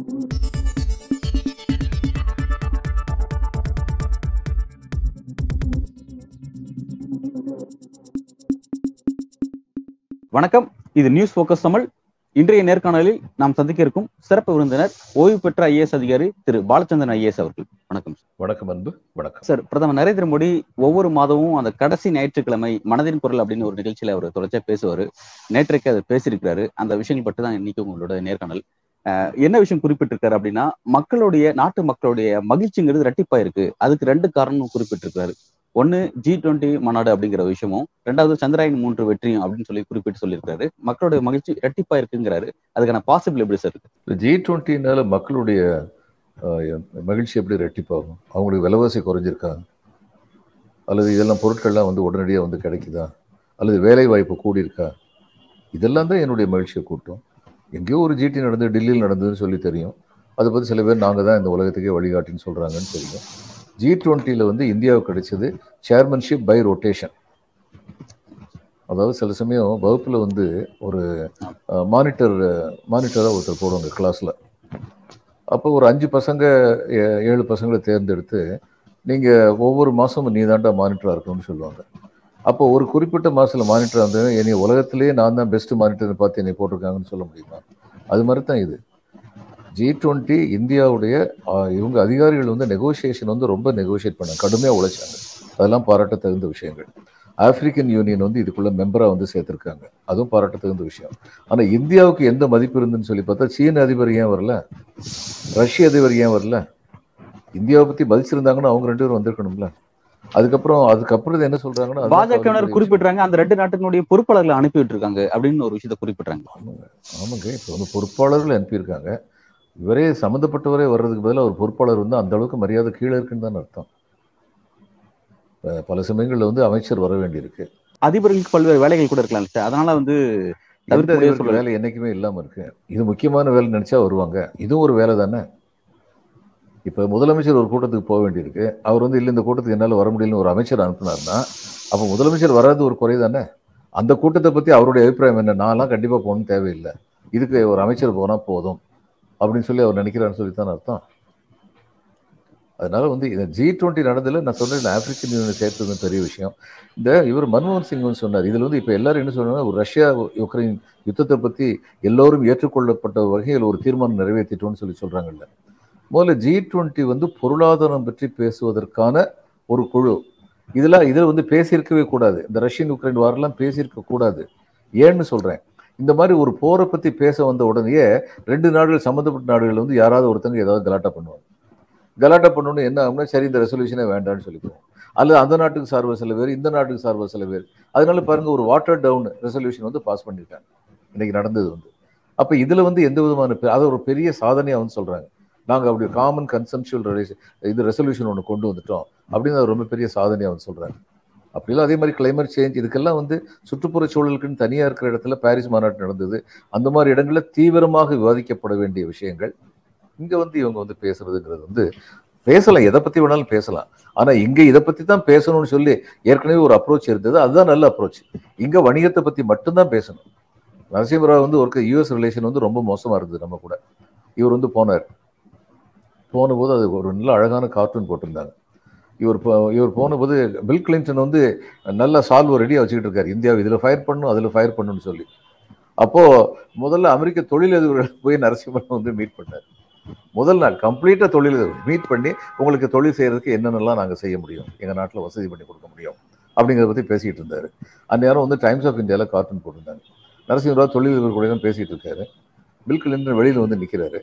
வணக்கம். இது news focus Tamil. இன்றைய நேர்காணலில் நாம் சந்திக்க இருக்கும் சிறப்பு விருந்தினர் ஓய்வு பெற்ற ஐஏஎஸ் அதிகாரி திரு பாலச்சந்திரன் ஐஏஎஸ் அவர்கள். வணக்கம் வணக்கம் அன்பு வணக்கம். சார் பிரதமர் நரேந்திர மோடி ஒவ்வொரு மாதமும் அந்த கடைசி ஞாயிற்றுக்கிழமை மனதின் குரல் அப்படின்னு ஒரு நிகழ்ச்சியில அவர் தொடர்ச்சியா பேசுவாரு. நேற்றைக்கு அதை பேசியிருக்கிறாரு. அந்த விஷயங்கள் பற்றி தான் இன்னைக்கு உங்களோட நேர்காணல். என்ன விஷயம் குறிப்பிட்டிருக்காரு அப்படின்னா மக்களுடைய நாட்டு மக்களுடைய மகிழ்ச்சிங்கிறது ரெட்டிப்பா இருக்கு அதுக்கு ரெண்டு காரணமும் குறிப்பிட்டிருக்காரு. ஒன்னு ஜி டுவெண்ட்டி மாநாடு அப்படிங்கிற விஷயமும் ரெண்டாவது சந்திராயன் மூன்று வெற்றியும் அப்படின்னு சொல்லி குறிப்பிட்டு சொல்லியிருக்காரு. மக்களுடைய மகிழ்ச்சி ரெட்டிப்பா இருக்குங்கிறாரு அதுக்கான பாசிபிள் எப்படி சார் இருக்கு? ஜி டுவெண்ட்டினால மக்களுடைய மகிழ்ச்சி எப்படி ரெட்டிப்பாகும் அவங்களுக்கு விலைவாசி குறைஞ்சிருக்கா? அல்லது இதெல்லாம் பொருட்கள்லாம் வந்து உடனடியாக வந்து கிடைக்குதா? அல்லது வேலை வாய்ப்பு கூடியிருக்கா? இதெல்லாம் தான் என்னுடைய மகிழ்ச்சியை கூட்டும். எங்கேயோ ஒரு ஜிடி நடந்து டெல்லியில் நடந்ததுன்னு சொல்லி தெரியும். அதை பற்றி சில பேர் நாங்கள் தான் இந்த உலகத்துக்கே வழிகாட்டின்னு சொல்கிறாங்கன்னு தெரியும். ஜி டுவெண்ட்டியில் வந்து இந்தியாவுக்கு கிடைச்சது சேர்மன்ஷிப் பை ரொட்டேஷன் அதாவது சில சமயம் வகுப்பில் வந்து ஒரு மானிட்டர் மானிட்டராக ஒருத்தர் போடுவாங்க கிளாஸில் அப்போ ஒரு அஞ்சு பசங்க ஏ- ஏழு பசங்களை தேர்ந்தெடுத்து நீங்கள் ஒவ்வொரு மாதமும் நீ தாண்டா மானிட்டராக இருக்கணும்னு சொல்லுவாங்க. அப்போ ஒரு குறிப்பிட்ட மாதத்தில் மானிட்டராக இருந்தது என்னை உலகத்திலேயே நான் தான் பெஸ்ட் மானிட்டர்னு பார்த்து என்னை போட்டிருக்காங்கன்னு சொல்ல முடியுமா? அது மாதிரி தான் இது. ஜி டுவெண்ட்டி இந்தியாவுடைய இவங்க அதிகாரிகள் வந்து நெகோசியேஷன் வந்து ரொம்ப நெகோஷியேட் பண்ணாங்க கடுமையாக உழைச்சாங்க. அதெல்லாம் பாராட்ட தகுந்த விஷயங்கள். ஆப்பிரிக்கன் யூனியன் வந்து இதுக்குள்ள மெம்பராக வந்து சேர்த்துருக்காங்க. அதுவும் பாராட்ட தகுந்த விஷயம். ஆனால் இந்தியாவுக்கு எந்த மதிப்பு இருந்துன்னு சொல்லி பார்த்தா சீன அதிபர் ஏன் வரல? ரஷ்ய அதிபர் ஏன் வரல? இந்தியாவை பற்றி மதிச்சிருந்தாங்கன்னா அவங்க ரெண்டு பேரும் வந்திருக்கணும்ல. அதுக்கப்புறம் அதுக்கப்புறம் என்ன சொல்றாங்கன்னா பாஜகவினர் குறிப்பிடுறாங்க அந்த ரெண்டு நாட்டினுடைய பொறுப்பாளர்களை அனுப்பி விட்டுருக்காங்க அப்படின்னு ஒரு விஷயத்த குறிப்பிடுறாங்க. ஆமாங்க ஆமாங்க. இப்போ வந்து பொறுப்பாளர்கள் அனுப்பியிருக்காங்க. இவரே சம்மந்தப்பட்டவரே வர்றதுக்கு பதிலாக ஒரு பொறுப்பாளர் வந்து அந்த அளவுக்கு மரியாதை கீழே இருக்குன்னு தான் அர்த்தம். பல சமயங்களில் வந்து அமைச்சர் வர வேண்டியிருக்கு. அதிபர்களுக்கு பல்வேறு வேலைகள் கூட இருக்கலாம் சார். அதனால வந்து. வேலை என்னைக்குமே இல்லாமல் இருக்கு. இது முக்கியமான வேலை நினைச்சா வருவாங்க. இதுவும் ஒரு வேலை தானே இப்போ முதலமைச்சர் ஒரு கூட்டத்துக்கு போக வேண்டியிருக்கு. அவர் வந்து இல்லை இந்த கூட்டத்துக்கு என்னால் வர முடியலன்னு ஒரு அமைச்சர் அனுப்புனார்னா அப்போ முதலமைச்சர் வராது ஒரு குறை தானே? அந்த கூட்டத்தை பற்றி அவருடைய அபிப்பிராயம் என்ன? நான்லாம் கண்டிப்பாக போகணும்னு தேவையில்லை. இதுக்கு ஒரு அமைச்சர் போனால் போதும் அப்படின்னு சொல்லி அவர் நினைக்கிறான்னு சொல்லி தான் அர்த்தம். அதனால வந்து இந்த ஜி டுவெண்ட்டி நடந்ததில் நான் சொன்னேன் ஆப்பிரிக்கன் யூனியன் சேர்த்தது பெரிய விஷயம். இந்த இவர் மன்மோகன் சிங் வந்து சொன்னார். இதில் வந்து இப்போ எல்லாரும் என்ன சொன்னாங்கன்னா ஒரு ரஷ்யா யுக்ரைன் யுத்தத்தை பற்றி எல்லோரும் ஏற்றுக்கொள்ளப்பட்ட வகையில் ஒரு தீர்மானம் நிறைவேற்றிட்டோம்னு சொல்லி சொல்கிறாங்கல்ல முதல்ல ஜி டுவெண்ட்டி வந்து பொருளாதாரம் பற்றி பேசுவதற்கான ஒரு குழு. இதெல்லாம் இதில் வந்து பேசியிருக்கவே கூடாது. இந்த ரஷ்யன் உக்ரைன் வாரெல்லாம் பேசியிருக்க கூடாது. ஏன்னு சொல்கிறேன் இந்த மாதிரி ஒரு போரை பற்றி பேச வந்த உடனேயே ரெண்டு நாடுகள் சம்மந்தப்பட்ட நாடுகள் வந்து யாராவது ஒருத்தங்க ஏதாவது கலாட்டா பண்ணுவாங்க. கலாட்டா பண்ணணும்னு என்ன ஆகும்னா சரி இந்த ரெசல்யூஷனே வேண்டாம்னு சொல்லிக்குவோம். அல்லது அந்த நாட்டுக்கு சார்பு சில பேர் இந்த நாட்டுக்கு சார்பு சில பேர். அதனால பாருங்கள் ஒரு வாட்டர் டவுன் ரெசல்யூஷன் வந்து பாஸ் பண்ணியிருக்காங்க. இன்னைக்கு நடந்தது வந்து. அப்போ இதில் வந்து எந்த விதமான பெ- அதை ஒரு பெரிய சாதனையாக வந்து சொல்கிறாங்க நாங்கள் அப்படி காமன் கன்சென்சுவல் இது ரெசல்யூஷன் ஒன்று கொண்டு வந்துட்டோம். அப்படின்னு ரொம்ப பெரிய சாதனையா வந்து சொல்கிறார் அப்படிலாம் அதே மாதிரி கிளைமேட் சேஞ்ச் இதுக்கெல்லாம் வந்து சுற்றுப்புற சூழலுக்குன்னு தனியாக இருக்கிற இடத்துல பாரிஸ் மாநாடு நடந்தது. அந்த மாதிரி இடங்களில் தீவிரமாக விவாதிக்கப்பட வேண்டிய விஷயங்கள் இங்கே வந்து இவங்க வந்து பேசுறதுங்கிறது வந்து பேசலாம். எதை பற்றி வேணாலும் பேசலாம். ஆனால் இங்கே இதை பற்றி தான் பேசணும்னு சொல்லி ஏற்கனவே ஒரு அப்ரோச் இருந்தது. அதுதான் நல்ல அப்ரோச் இங்கே வணிகத்தை பற்றி மட்டும்தான் பேசணும். நரசிம்மராவ் வந்து ஒரு யூஎஸ் ரிலேஷன் வந்து ரொம்ப மோசமாக இருந்தது நம்ம கூட. இவர் வந்து போனார். போன போது அது ஒரு நல்ல அழகான கார்ட்டூன் போட்டிருந்தாங்க. இவர் போ- இவர் போனபோது பில் கிளின்டன் வந்து நல்ல சால்வ் ரெடியாக வச்சுக்கிட்டு இருக்காரு. இந்தியாவை இதில் ஃபயர் பண்ணணும் அதில் ஃபயர் பண்ணணும்னு சொல்லி. அப்போது முதல்ல அமெரிக்க தொழிலதிபர்கள் போய் நரசிம்மன் வந்து மீட் பண்ணார். முதல் நாள் கம்ப்ளீட்டாக தொழிலதிபர் மீட் பண்ணி உங்களுக்கு தொழில் செய்கிறதுக்கு என்னென்னலாம் நாங்கள் செய்ய முடியும்? எங்கள் நாட்டில் வசதி பண்ணி கொடுக்க முடியும்? அப்படிங்கிறத பற்றி பேசிகிட்டு இருந்தார். அந்நேரம் வந்து டைம்ஸ் ஆஃப் இந்தியாவில் கார்ட்டூன் போட்டிருந்தாங்க. நரசிம்மராவ் தொழிலதிபர் கூட தான் பேசிகிட்டு இருக்காரு. பில் கிளின்டன் வெளியில் வந்து நிற்கிறாரு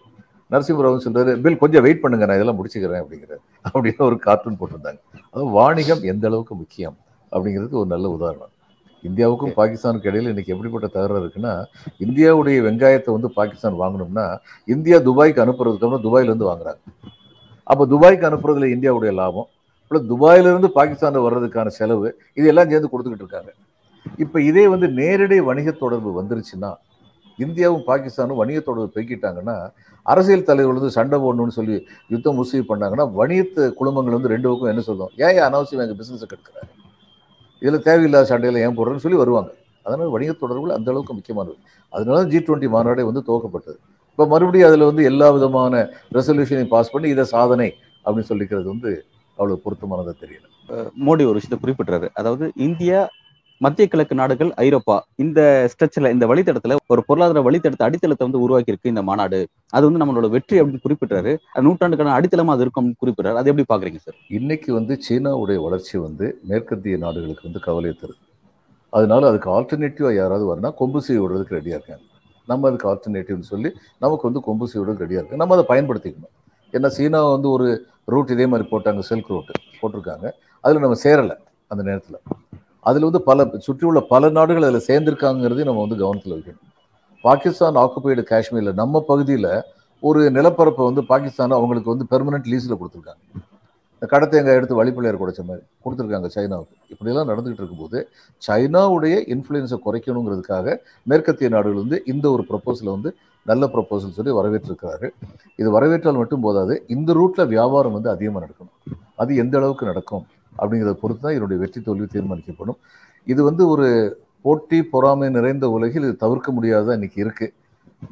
நரசிம்மராவ் சொல்றாரு பில் கொஞ்சம் வெயிட் பண்ணுங்க நான் இதெல்லாம் முடிச்சுக்கிறேன் அப்படிங்கிறார். அப்படின்னு ஒரு கார்ட்டூன் போட்டிருந்தாங்க. அது வாணிகம் எந்த அளவுக்கு முக்கியம் அப்படிங்கிறதுக்கு ஒரு நல்ல உதாரணம். இந்தியாவுக்கும் பாகிஸ்தானுக்கு இடையில இன்னைக்கு எப்படிப்பட்ட தகராறு இருக்குன்னா இந்தியாவுடைய வெங்காயத்தை வந்து பாகிஸ்தான் வாங்கணும்னா இந்தியா துபாய்க்கு அனுப்புறதுக்கு அப்புறம் துபாயில இருந்து வாங்குறாங்க. அப்போ துபாய்க்கு அனுப்புறதுல இந்தியாவுடைய லாபம் ப்ளஸ் துபாயில இருந்து பாகிஸ்தான் வர்றதுக்கான செலவு இதெல்லாம் சேர்ந்து கொடுத்துக்கிட்டு இருக்காங்க. இப்போ இதே வந்து நேரடி வணிக தொடர்பு வந்துருச்சுன்னா இந்தியாவும் பாகிஸ்தானும் வணிக தொடர்பு பெருக்கிட்டாங்கன்னா அரசியல் தலைவர்கள் வந்து சண்டை போடணும்னு சொல்லி யுத்தம் முஸ்லீம் பண்ணாங்கன்னா வணிகத்து குழுமங்கள் வந்து ரெண்டு பக்கம் என்ன சொல்லுவோம் ஏன் ஏன் அனாவசியம் எங்கள் பிசினஸை கெடுக்கிறாரு இதில் தேவையில்லாத சண்டையில் ஏன் போடுறேன்னு சொல்லி வருவாங்க. அதனால் வணிக தொடர்புகள் அந்த அளவுக்கு முக்கியமானது. அதனால ஜி டுவெண்ட்டி மாநாடே வந்து துவக்கப்பட்டது. இப்போ மறுபடியும் அதில் வந்து எல்லா விதமான ரெசல்யூஷனையும் பாஸ் பண்ணி இதை சாதனை அப்படின்னு சொல்லிக்கிறது வந்து அவ்வளோ பொருத்தமானதாக தெரியல. மோடி ஒரு விஷயத்தை குறிப்பிட்டுறாரு அதாவது இந்தியா மத்திய கிழக்கு நாடுகள் ஐரோப்பா. இந்த ஸ்ட்ரெச்ல இந்த வழித்தடத்துல ஒரு பொருளாதார வழித்தடத்தை அடித்தளத்தை வந்து உருவாக்கி இருக்கு இந்த மாநாடு. அது வந்து நம்மளோட வெற்றி அப்படின்னு குறிப்பிட்டாரு நூற்றாண்டுக்கான அடித்தளமா அது இருக்கும் குறிப்பிட்டாரு அது எப்படி பாக்குறீங்க சார்? இன்னைக்கு வந்து சீனாவுடைய வளர்ச்சி வந்து மேற்கத்திய நாடுகளுக்கு வந்து கவலை தருது. அதனால அதுக்கு ஆல்டர்னேட்டிவா யாராவது வரனா கொம்பு செய்ய விடுறதுக்கு ரெடியா இருக்காங்க. நம்ம அதுக்கு ஆல்டர்னேட்டிவ்னு சொல்லி நமக்கு வந்து கொம்பு செய்ய விடுறதுக்கு ரெடியா இருக்கு நம்ம அதை பயன்படுத்திக்கணும். ஏன்னா சீனா வந்து ஒரு ரூட் இதே மாதிரி போட்டாங்க செல்க் ரூட் போட்டிருக்காங்க. அதில் நம்ம சேரலை அந்த நேரத்தில். அதில் வந்து பல சுற்றியுள்ள பல நாடுகள் அதில் சேர்ந்திருக்காங்கிறதையும் நம்ம வந்து கவனத்தில் வைக்கணும். பாகிஸ்தான் ஆக்குபைடு காஷ்மீரில் நம்ம பகுதியில் ஒரு நிலப்பரப்பை வந்து பாகிஸ்தான் அவங்களுக்கு வந்து பெர்மனன்ட் லீஸில் கொடுத்துருக்காங்க. இந்த கடத்தேங்காய் எடுத்து வழிப்பிள்ளையர் குடைச்ச மாதிரி கொடுத்துருக்காங்க சைனாவுக்கு. இப்படியெல்லாம் நடந்துகிட்டு இருக்கும்போது சைனாவுடைய இன்ஃப்ளூயன்ஸை குறைக்கணுங்கிறதுக்காக மேற்கத்திய நாடுகள் வந்து இந்த ஒரு ப்ரப்போசலை வந்து நல்ல ப்ரப்போசல் சொல்லி வரவேற்றிருக்கிறாரு இது வரவேற்றால் மட்டும் போதாது இந்த ரூட்டில் வியாபாரம் வந்து அதிகமாக நடக்கணும். அது எந்த அளவுக்கு நடக்கும்? அப்படிங்கிறத பொறுத்து தான் இதனுடைய வெற்றி தோல்வி தீர்மானிக்கப்படும். இது வந்து ஒரு போட்டி பொறாமை நிறைந்த உலகில் இது தவிர்க்க முடியாததா இன்னைக்கு இருக்கு.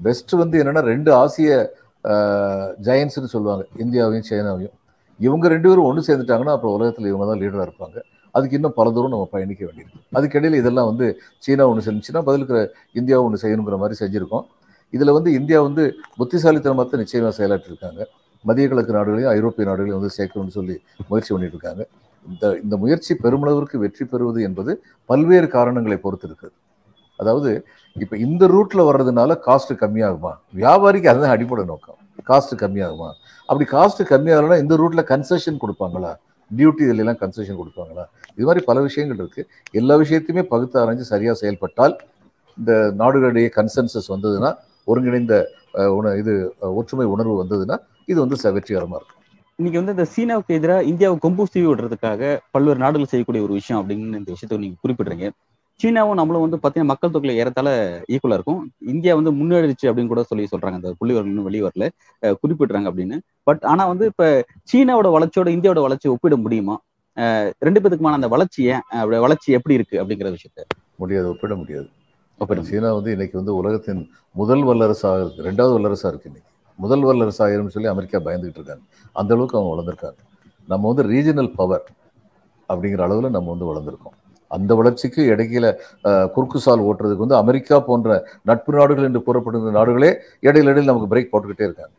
பெஸ்ட் வந்து என்னன்னா ரெண்டு ஆசிய ஜெயன்ஸ்னு சொல்லுவாங்க. இந்தியாவையும் சைனாவையும். இவங்க ரெண்டு பேரும் ஒன்று சேர்ந்துட்டாங்கன்னா அப்புறம் உலகத்தில் இவங்க தான் லீடராக இருப்பாங்க. அதுக்கு இன்னும் பல தூரம் நம்ம பயணிக்க வேண்டியிருக்கு. அதுக்கிடையில் இதெல்லாம் வந்து சீனா ஒன்று செஞ்சுன்னா பதிலுக்கு இந்தியா ஒன்று செய்யணுங்கிற மாதிரி செஞ்சுருக்கோம். இதில் வந்து இந்தியா வந்து புத்திசாலித்தனமாக தான் நிச்சயமாக செயலாற்றிருக்காங்க. மத்திய கிழக்கு நாடுகளையும் ஐரோப்பிய நாடுகளையும் வந்து சேர்க்கணும்னு சொல்லி முயற்சி பண்ணிட்டு இருக்காங்க இந்த இந்த முயற்சி பெருமளவிற்கு வெற்றி பெறுவது என்பது பல்வேறு காரணங்களை பொறுத்து இருக்குது அதாவது இப்போ இந்த ரூட்ல வர்றதுனால காஸ்ட் கம்மியாகுமா? வியாபாரிக்கு அதுதான் அடிப்படை நோக்கம். காஸ்ட் கம்மியாகுமா? அப்படி காஸ்ட் கம்மியாகலன்னா இந்த ரூட்ல கன்செஷன் கொடுப்பாங்களா? டியூட்டி இதிலெல்லாம் கன்செஷன் கொடுப்பாங்களா? இது மாதிரி பல விஷயங்கள் இருக்கு. எல்லா விஷயத்தையுமே பகுத்து ஆராய்ஞ்சு சரியாக செயல்பட்டால் இந்த நாடுகளிடையே கன்சென்சஸ் வந்ததுன்னா ஒருங்கிணைந்த உண- இது ஒற்றுமை உணர்வு வந்ததுன்னா இது வந்து ச- வெற்றிகரமா இருக்கும். இன்னைக்கு வந்து இந்த சீனாவுக்கு எதிராக இந்தியாவை கொம்பு சீவி விடுறதுக்காக பல்வேறு நாடுகள் செய்யக்கூடிய ஒரு விஷயம் அப்படின்னு இந்த விஷயத்தை நீங்க குறிப்பிடுறீங்க. சீனாவும் நம்மளும் வந்து பாத்தீங்கன்னா மக்கள் தொகையில ஏறத்தாழ ஈக்குவலா இருக்கும். இந்தியா வந்து முன்னேறிச்சு அப்படின்னு கூட சொல்லி சொல்றாங்க. அந்த புள்ளிவர்கள் இன்னும் வெளியே வரல அஹ் குறிப்பிடுறாங்க அப்படின்னு. பட் ஆனா வந்து இப்ப சீனாவோட வளர்ச்சியோட இந்தியாவோட வளர்ச்சி ஒப்பிட முடியுமா? ரெண்டு பேத்துக்குமான அந்த வளர்ச்சி ஏன் வளர்ச்சி எப்படி இருக்கு அப்படிங்கிற விஷயத்த. முடியாது ஒப்பிட முடியாது. சீனா வந்து இன்னைக்கு வந்து உலகத்தின் முதல் வல்லரசாக இருக்கு. ரெண்டாவது வல்லரசா இருக்கு இன்னைக்கு. முதல் வல்லரசு ஆயிரும்னு சொல்லி அமெரிக்கா பயந்துகிட்டு இருக்காங்க. அந்த அளவுக்கு அவங்க வளர்ந்துருக்காங்க. நம்ம வந்து ரீஜனல் பவர் அப்படிங்கிற அளவில் நம்ம வந்து வளர்ந்துருக்கோம். அந்த வளர்ச்சிக்கு இடையில குறுக்கு சால் ஓட்டுறதுக்கு வந்து அமெரிக்கா போன்ற நட்பு நாடுகள் என்று கூறப்படுகிற நாடுகளே இடையில இடையில் நமக்கு பிரேக் போட்டுக்கிட்டே இருக்காங்க.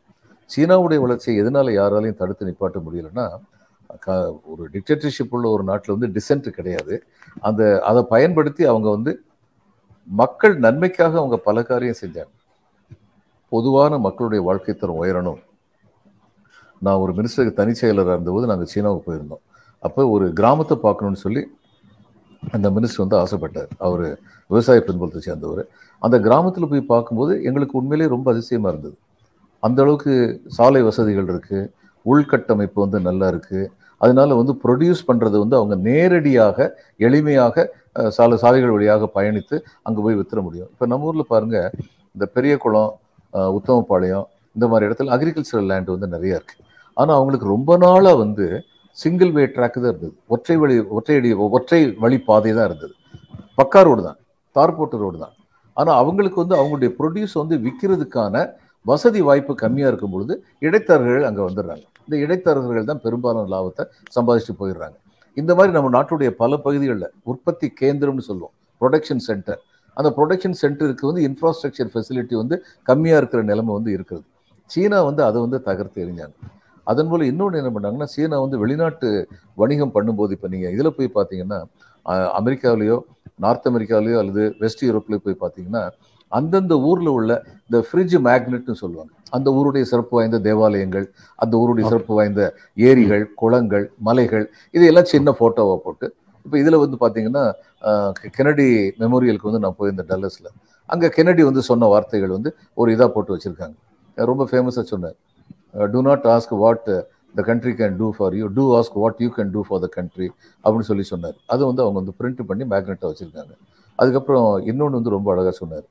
சீனாவுடைய வளர்ச்சியை எதனால யாராலையும் தடுத்து நிப்பாட்ட முடியலன்னா க- ஒரு டிக்டேட்டர்ஷிப் உள்ள ஒரு நாட்டில் வந்து டிசென்ட் கிடையாது. அந்த அதை பயன்படுத்தி அவங்க வந்து மக்கள் நன்மைக்காக அவங்க பல காரியம் செஞ்சாங்க. பொதுவான மக்களுடைய வாழ்க்கை தரம் உயரணும். நான் ஒரு மினிஸ்டருக்கு தனி செயலராக இருந்தபோது நாங்கள் சீனாவுக்கு போயிருந்தோம். அப்போ ஒரு கிராமத்தை பார்க்கணும்னு சொல்லி அந்த மினிஸ்டர் வந்து ஆசைப்பட்டார். அவர் விவசாய பின்புலத்தை சேர்ந்தவர். அந்த கிராமத்தில் போய் பார்க்கும்போது எங்களுக்கு உண்மையிலேயே ரொம்ப அதிசயமாக இருந்தது. அந்த அளவுக்கு சாலை வசதிகள் இருக்குது உள்கட்டமைப்பு வந்து நல்லா இருக்குது அதனால வந்து ப்ரொடியூஸ் பண்ணுறது வந்து அவங்க நேரடியாக எளிமையாக சாலை சாலைகள் வழியாக பயணித்து அங்கே போய் வித்துற முடியும். இப்போ நம்ம ஊரில் பாருங்கள் இந்த பெரிய குளம் உத்தமபாளையம் இந்த மாதிரி இடத்துல அக்ரிகல்ச்சரல் லேண்ட் வந்து நிறைய இருக்குது ஆனால் அவங்களுக்கு ரொம்ப நாளாக வந்து சிங்கிள் வே ட்ராக் தான் இருந்தது. ஒற்றை வழி ஒற்றையடி ஒற்றை வழி பாதை தான் இருந்தது. பக்கா ரோடு தான் தார் போட்ட ரோடு தான். ஆனால் அவங்களுக்கு வந்து அவங்களுடைய ப்ரொடியூஸ் வந்து விற்கிறதுக்கான வசதி வாய்ப்பு கம்மியாக இருக்கும் பொழுது இடைத்தரகர்கள் அங்கே வந்துடுறாங்க. இந்த இடைத்தரகர்கள் தான் பெரும்பாலான லாபத்தை சம்பாதிச்சுட்டு போயிடுறாங்க. இந்த மாதிரி நம்ம நாட்டுடைய பல பகுதிகளில் உற்பத்தி கேந்திரம்னு சொல்லுவோம். ப்ரொடக்ஷன் சென்டர் அந்த ப்ரொடக்ஷன் சென்டருக்கு வந்து இன்ஃப்ராஸ்ட்ரக்சர் ஃபெசிலிட்டி வந்து கம்மியாக இருக்கிற நிலைமை வந்து இருக்கிறது. சீனா வந்து அதை வந்து தகர்த்து எறிஞ்சாங்க. அதன் போல் இன்னொன்று என்ன பண்ணாங்கன்னா சீனா வந்து வெளிநாட்டு வணிகம் பண்ணும்போது இப்போ நீங்கள் இதில் போய் பார்த்தீங்கன்னா அமெரிக்காவிலேயோ நார்த் அமெரிக்காவிலேயோ அல்லது வெஸ்ட் யூரோப்லேயோ போய் பார்த்தீங்கன்னா அந்தந்த ஊரில் உள்ள இந்த ஃப்ரிட்ஜ் மேக்னெட்னு சொல்லுவாங்க. அந்த ஊருடைய சிறப்பு வாய்ந்த தேவாலயங்கள் அந்த ஊருடைய சிறப்பு வாய்ந்த ஏரிகள் குளங்கள் மலைகள் இதையெல்லாம் சின்ன ஃபோட்டோவை போட்டு இப்போ இதில் வந்து பார்த்தீங்கன்னா கெனடி மெமோரியலுக்கு வந்து நான் போயிருந்தேன் டல்லஸில். அங்கே கெனடி வந்து சொன்ன வார்த்தைகள் வந்து ஒரு இதாக போட்டு வச்சுருக்காங்க. ரொம்ப ஃபேமஸாக சொன்னார். Do not ask what the country can do for you do ask what you can do for the country அப்படின்னு சொல்லி சொன்னார். அது வந்து அவங்க வந்து பிரிண்ட் பண்ணி மேக்னெட்டாக வச்சுருக்காங்க. அதுக்கப்புறம் இன்னொன்று வந்து ரொம்ப அழகாக சொன்னார்.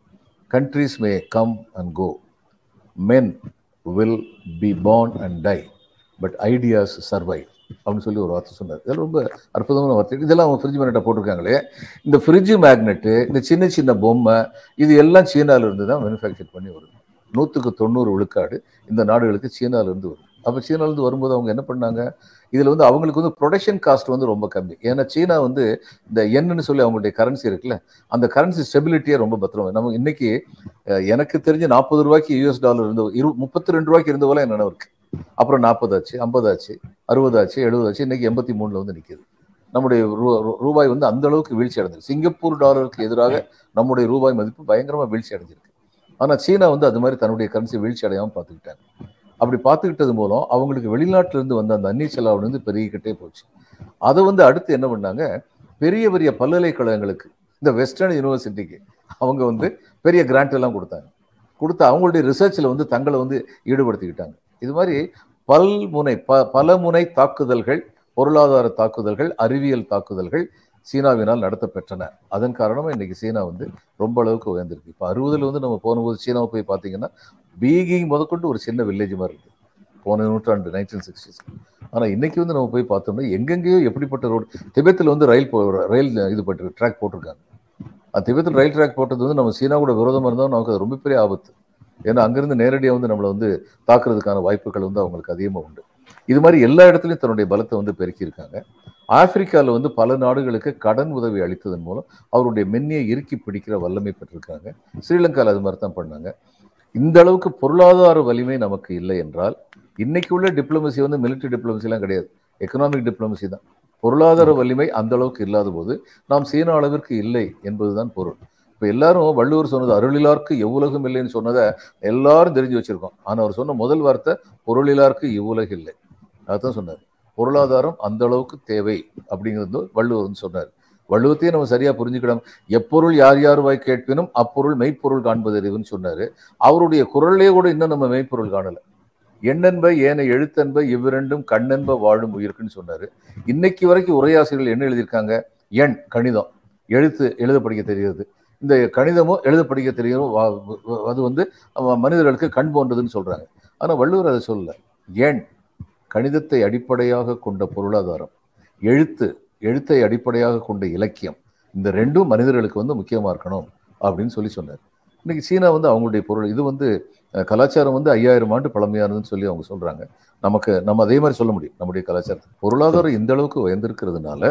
Countries may come and go men will be born and die but ideas survive அப்படின்னு சொல்லி ஒரு வார்த்தை சொன்னார். இதெல்லாம் ரொம்ப அற்புதமான வார்த்தை. இதெல்லாம் அவங்க ஃப்ரிட்ஜ் மேக்னெட்டை போட்டிருக்காங்களே. இந்த ஃப்ரிட்ஜ் மேக்னெட்டு இந்த சின்ன சின்ன பொம்மை இது எல்லாம் சீனாவிலிருந்து தான் மேனுஃபேக்சர் பண்ணி வருது. நூற்றுக்கு தொண்ணூறு விழுக்காடு இந்த நாடுகளுக்கு சீனாவிலேருந்து வரும் அப்போ சீனாலேருந்து வரும்போது அவங்க என்ன பண்ணாங்க? இதில் வந்து அவங்களுக்கு வந்து ப்ரொடக்ஷன் காஸ்ட் வந்து ரொம்ப கம்மி. ஏன்னா சீனா வந்து இந்த என்னன்னு சொல்லி அவங்களுடைய கரன்சி இருக்குல்ல அந்த கரன்சி ஸ்டெபிலிட்டியே ரொம்ப பத்திரம் நம்ம இன்னைக்கு எனக்கு தெரிஞ்சு நாற்பது ரூபாய்க்கு யூஎஸ் டாலர் இருந்த இரு முப்பத்தி ரெண்டு ரூபாய்க்கு இருந்த போல என்ன இருக்கு? அப்புறம் நாற்பதாச்சு ஐம்பதாச்சு அறுபதாச்சு எழுபதாச்சு இன்னைக்கு எண்பத்தி மூணுல வந்து நிற்கிது நம்முடைய ரூபாய் வந்து அந்த அளவுக்கு வீழ்ச்சி அடைஞ்சிருக்கு. சிங்கப்பூர் டாலருக்கு எதிராக நம்முடைய ரூபாய் மதிப்பு பயங்கரமாக வீழ்ச்சி அடைஞ்சிருக்கு. ஆனால் சீனா வந்து அது மாதிரி தன்னுடைய கரன்சி வீழ்ச்சி அடையாமல் பார்த்துக்கிட்டாங்க. அப்படி பார்த்துக்கிட்டது மூலம் அவங்களுக்கு வெளிநாட்டிலிருந்து வந்த அந்த அந்நிய செலாவணி பெருகிக்கிட்டே போச்சு. அதை வந்து அடுத்து என்ன பண்ணாங்க? பெரிய பெரிய பல்கலைக்கழகங்களுக்கு இந்த வெஸ்டர்ன் யூனிவர்சிட்டிக்கு அவங்க வந்து பெரிய கிராண்ட் எல்லாம் கொடுத்தாங்க. கொடுத்து அவங்களுடைய ரிசர்ச்சில் வந்து தங்களை வந்து ஈடுபடுத்திக்கிட்டாங்க. இது மாதிரி பல்முனை ப பலமுனை தாக்குதல்கள் பொருளாதார தாக்குதல்கள் அறிவியல் தாக்குதல்கள் சீனாவினால் நடத்தப்பெற்றன. அதன் காரணமாக இன்னைக்கு சீனா வந்து ரொம்ப அளவுக்கு உயர்ந்திருக்கு. இப்போ அறுபதில் வந்து நம்ம போகும்போது சீனாவை போய் பார்த்தீங்கன்னா பீகிங் முதற்கொண்டு ஒரு சின்ன வில்லேஜ் மாதிரி இருக்குது போன நூற்றாண்டு நைன்டீன் சிக்ஸ்டீஸ் ஆனால் இன்னைக்கு வந்து நம்ம போய் பார்த்தோம்னா எங்கெங்கேயோ எப்படிப்பட்ட ரோடு திபெத்தில் வந்து ரயில் போ ரயில் இது பட்டு ட்ராக் போட்டிருக்காங்க. அந்த திபெத்தில் ரயில் ட்ராக் போட்டது வந்து நம்ம சீனா கூட விரோதமாக இருந்தால் நமக்கு அது ரொம்ப பெரிய ஆபத்து. ஏன்னா அங்கிருந்து நேரடியாக வந்து நம்மளை வந்து தாக்குறதுக்கான வாய்ப்புகள் வந்து அவங்களுக்கு அதிகமாக உண்டு. இது மாதிரி எல்லா இடத்துலையும் தன்னுடைய பலத்தை வந்து பெருக்கியிருக்காங்க. ஆப்பிரிக்காவில் வந்து பல நாடுகளுக்கு கடன் உதவி அளித்ததன் மூலம் அவருடைய மென்னியை இறுக்கி பிடிக்கிற வல்லமை பெற்றிருக்காங்க. ஸ்ரீலங்காவில் அது மாதிரி தான் பண்ணாங்க. இந்த அளவுக்கு பொருளாதார வலிமை நமக்கு இல்லை என்றால் இன்னைக்கு உள்ள டிப்ளமசி வந்து மிலிட்டரி டிப்ளமசிலாம் கிடையாது. எக்கனாமிக் டிப்ளமசி தான். பொருளாதார வலிமை அந்த அளவுக்கு இல்லாத போது நாம் சீன அளவிற்கு இல்லை என்பதுதான் பொருள். இப்போ எல்லாரும் வள்ளுவர் சொன்னது அருளிலார்க்கு எவ்வுலகம் இல்லைன்னு சொன்னதை எல்லாரும் தெரிஞ்சு வச்சுருக்கோம். ஆனால் அவர் சொன்ன முதல் வார்த்தை பொருளிலார்க்கு இவ்வுலகு இல்லை. அதுதான் சொன்னார். பொருளாதாரம் அந்த அளவுக்கு தேவை அப்படிங்கிறது வள்ளுவர் சொன்னார். வள்ளுவத்தையே நம்ம சரியா புரிஞ்சுக்கிடும் எப்பொருள் யார் யார் வாய் கேட்பினும் அப்பொருள் மெய்ப்பொருள் காண்பது அறிவுன்னு சொன்னாரு. அவருடைய குரல்லே கூட இன்னும் நம்ம மெய்ப்பொருள் காணலை. எண்ணென்ப ஏன எழுத்தென்ப இவ்விரண்டும் கண்ணென்ப வாழும் உயிருக்குன்னு சொன்னாரு. இன்னைக்கு வரைக்கும் உரையாசிரியர்கள் என்ன எழுதியிருக்காங்க? எண் கணிதம். எழுத்து எழுத படிக்க தெரியாது இந்த கணிதமும் எழுத படிக்க தெரியும் அது வந்து மனிதர்களுக்கு கண் போன்றதுன்னு சொல்கிறாங்க ஆனால் வள்ளுவர் அதை சொல்ல ஏன்? கணிதத்தை அடிப்படையாக கொண்ட பொருளாதாரம் எழுத்து எழுத்தை அடிப்படையாக கொண்ட இலக்கியம் இந்த ரெண்டும் மனிதர்களுக்கு வந்து முக்கியமாக இருக்கணும் அப்படின்னு சொல்லி சொன்னார். இன்னைக்கு சீனா வந்து அவங்களுடைய பொருள் இது வந்து கலாச்சாரம் வந்து ஐயாயிரம் ஆண்டு பழமையானதுன்னு சொல்லி அவங்க சொல்கிறாங்க நமக்கு நம்ம அதே மாதிரி சொல்ல முடியும். நம்முடைய கலாச்சாரத்தை. பொருளாதாரம் இந்த அளவுக்கு உயர்ந்திருக்கிறதுனால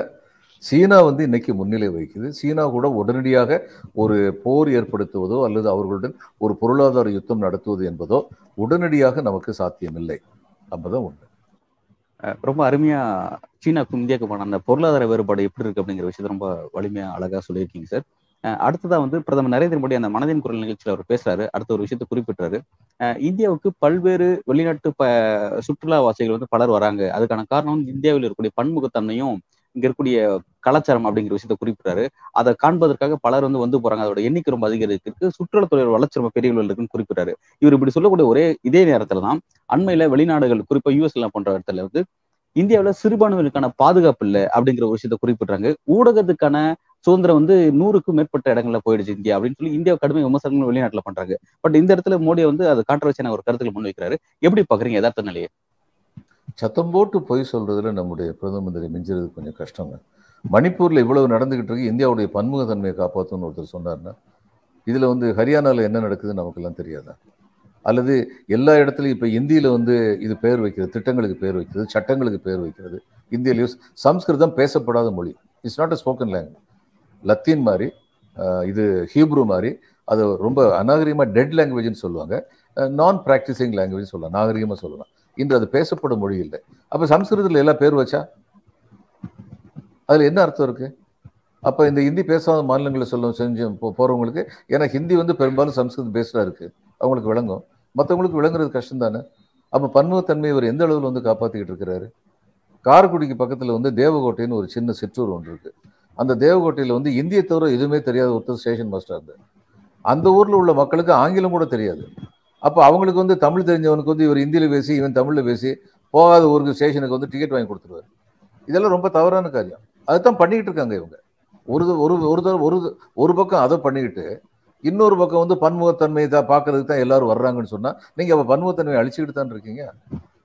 சீனா வந்து இன்னைக்கு முன்னிலை வகிக்குது. சீனா கூட உடனடியாக ஒரு போர் ஏற்படுத்துவதோ அல்லது அவர்களுடன் ஒரு பொருளாதார யுத்தம் நடத்துவது என்பதோ உடனடியாக நமக்கு சாத்தியமில்லை. அப்பதான் உண்டு ரொம்ப அருமையா சீனாக்கும் இந்தியாவுக்குமான அந்த பொருளாதார வேறுபாடு எப்படி இருக்கு அப்படிங்கிற விஷயத்த ரொம்ப வலிமையா அழகா சொல்லியிருக்கீங்க சார். அடுத்ததா வந்து பிரதமர் நரேந்திர மோடி அந்த மனதின் குரல் நிகழ்ச்சியில் அவர் பேசுறாரு. அடுத்த ஒரு விஷயத்தை குறிப்பிட்டாரு இந்தியாவுக்கு பல்வேறு வெளிநாட்டு ப சுற்றுலாவாசிகள் வந்து பலர் வராங்க. அதுக்கான காரணம் வந்து இந்தியாவில் இருக்கக்கூடிய பன்முகத்தன்மையும் இங்க இருக்கக்கூடிய கலாச்சாரம் அப்படிங்கிற விஷயத்தை குறிப்பிட்டாரு அதை காண்பதற்காக பலர் வந்து வந்து போறாங்க. அதோட எண்ணிக்கை ரொம்ப அதிகரிக்கு சுற்றுலாத்துறை வளர்ச்சி ரொம்ப பெரிய இருக்குன்னு குறிப்பிட்டாரு இவர் இப்படி சொல்லக்கூடிய ஒரே இதே நேரத்துல தான் அண்மையில வெளிநாடுகள் குறிப்பா யூஎஸ் எல்லாம் போன்ற இடத்துல வந்து இந்தியாவில் சிறுபான்மையினருக்கான பாதுகாப்பு இல்லை அப்படிங்கிற ஒரு விஷயத்த குறிப்பிடுறாங்க. ஊடகத்துக்கான சுதந்திரம் வந்து நூறுக்கும் மேற்பட்ட இடங்கள்ல போயிடுச்சு இந்தியா அப்படின்னு சொல்லி இந்தியா கடுமை விமர்சனங்கள் வெளிநாட்டுல பண்றாங்க. பட் இந்த இடத்துல மோடி வந்து அதை கான்ட்ரவர்சியான ஒரு கருத்துல முன்வைக்கிறாரு எப்படி பாக்குறீங்க யதார்த்த நிலையை? சத்தம் போட்டு பொய் சொல்றதுல நம்முடைய பிரதம மந்திரி மிஞ்சுறது கொஞ்சம் கஷ்டங்க. மணிப்பூரில் இவ்வளவு நடந்துகிட்டு இருக்கு. இந்தியாவுடைய பன்முகத்தன்மையை காப்பாற்றணும்னு ஒருத்தர் சொன்னார்னா இதில் வந்து ஹரியானாவில் என்ன நடக்குதுன்னு நமக்கெல்லாம் தெரியாதா? அல்லது எல்லா இடத்துலையும் இப்போ இந்தியில் வந்து இது பேர் வைக்கிறது திட்டங்களுக்கு பேர் வைக்கிறது சட்டங்களுக்கு பேர் வைக்கிறது இந்தியிலையும் சம்ஸ்கிருதம் பேசப்படாத மொழி. It's not a spoken language Latin மாதிரி இது ஹீப்ரூ மாதிரி அது ரொம்ப அநாகரிகமாக டெட் லாங்குவேஜ்னு சொல்லுவாங்க. நான் ப்ராக்டிசிங் லாங்குவேஜ் சொல்லலாம். நாகரிகமாக சொல்லலாம். இன்று அது பேசப்படும் மொழி இல்லை. அப்போ சம்ஸ்கிருதத்தில் எல்லாம் பேர் வச்சா? அதில் என்ன அர்த்தம் இருக்குது அப்போ இந்த ஹிந்தி பேசாத மாநிலங்களில் சொல்ல செஞ்சு போகிறவங்களுக்கு ஏன்னா ஹிந்தி வந்து பெரும்பாலும் சம்ஸ்கிருதம் பேஸ்டாக இருக்குது அவங்களுக்கு விளங்கும். மற்றவங்களுக்கு விளங்குறது கஷ்டம் தானே அப்போ பன்முகத்தன்மை இவர் எந்த அளவில் வந்து காப்பாற்றிக்கிட்டு இருக்கிறாரு? காரைக்குடிக்கு பக்கத்தில் வந்து தேவகோட்டைன்னு ஒரு சின்ன சிற்றூர் ஒன்று இருக்குது அந்த தேவகோட்டையில் வந்து இந்திய தவிர எதுவுமே தெரியாத ஒருத்தர் ஸ்டேஷன் மாஸ்டர் இருந்தார். அந்த ஊரில் உள்ள மக்களுக்கு ஆங்கிலம் கூட தெரியாது. அப்போ அவங்களுக்கு வந்து தமிழ் தெரிஞ்சவனுக்கு வந்து இவர் ஹிந்தியில் பேசி இவன் தமிழில் பேசி போகாத ஊருக்கு ஸ்டேஷனுக்கு வந்து டிக்கெட் வாங்கி கொடுத்துருவார். இதெல்லாம் ரொம்ப தவறான காரியம். அதுதான் பண்ணிக்கிட்டு இருக்காங்க இவங்க. ஒரு ஒரு ஒரு ஒரு ஒரு பக்கம் அதை பண்ணிக்கிட்டு இன்னொரு பக்கம் வந்து பன்முகத்தன்மையை தான் பார்க்கறதுக்கு தான் எல்லாரும் வர்றாங்கன்னு சொன்னால் நீங்கள் அப்போ பன்முகத்தன்மையை அழிச்சுக்கிட்டு தான் இருக்கீங்க?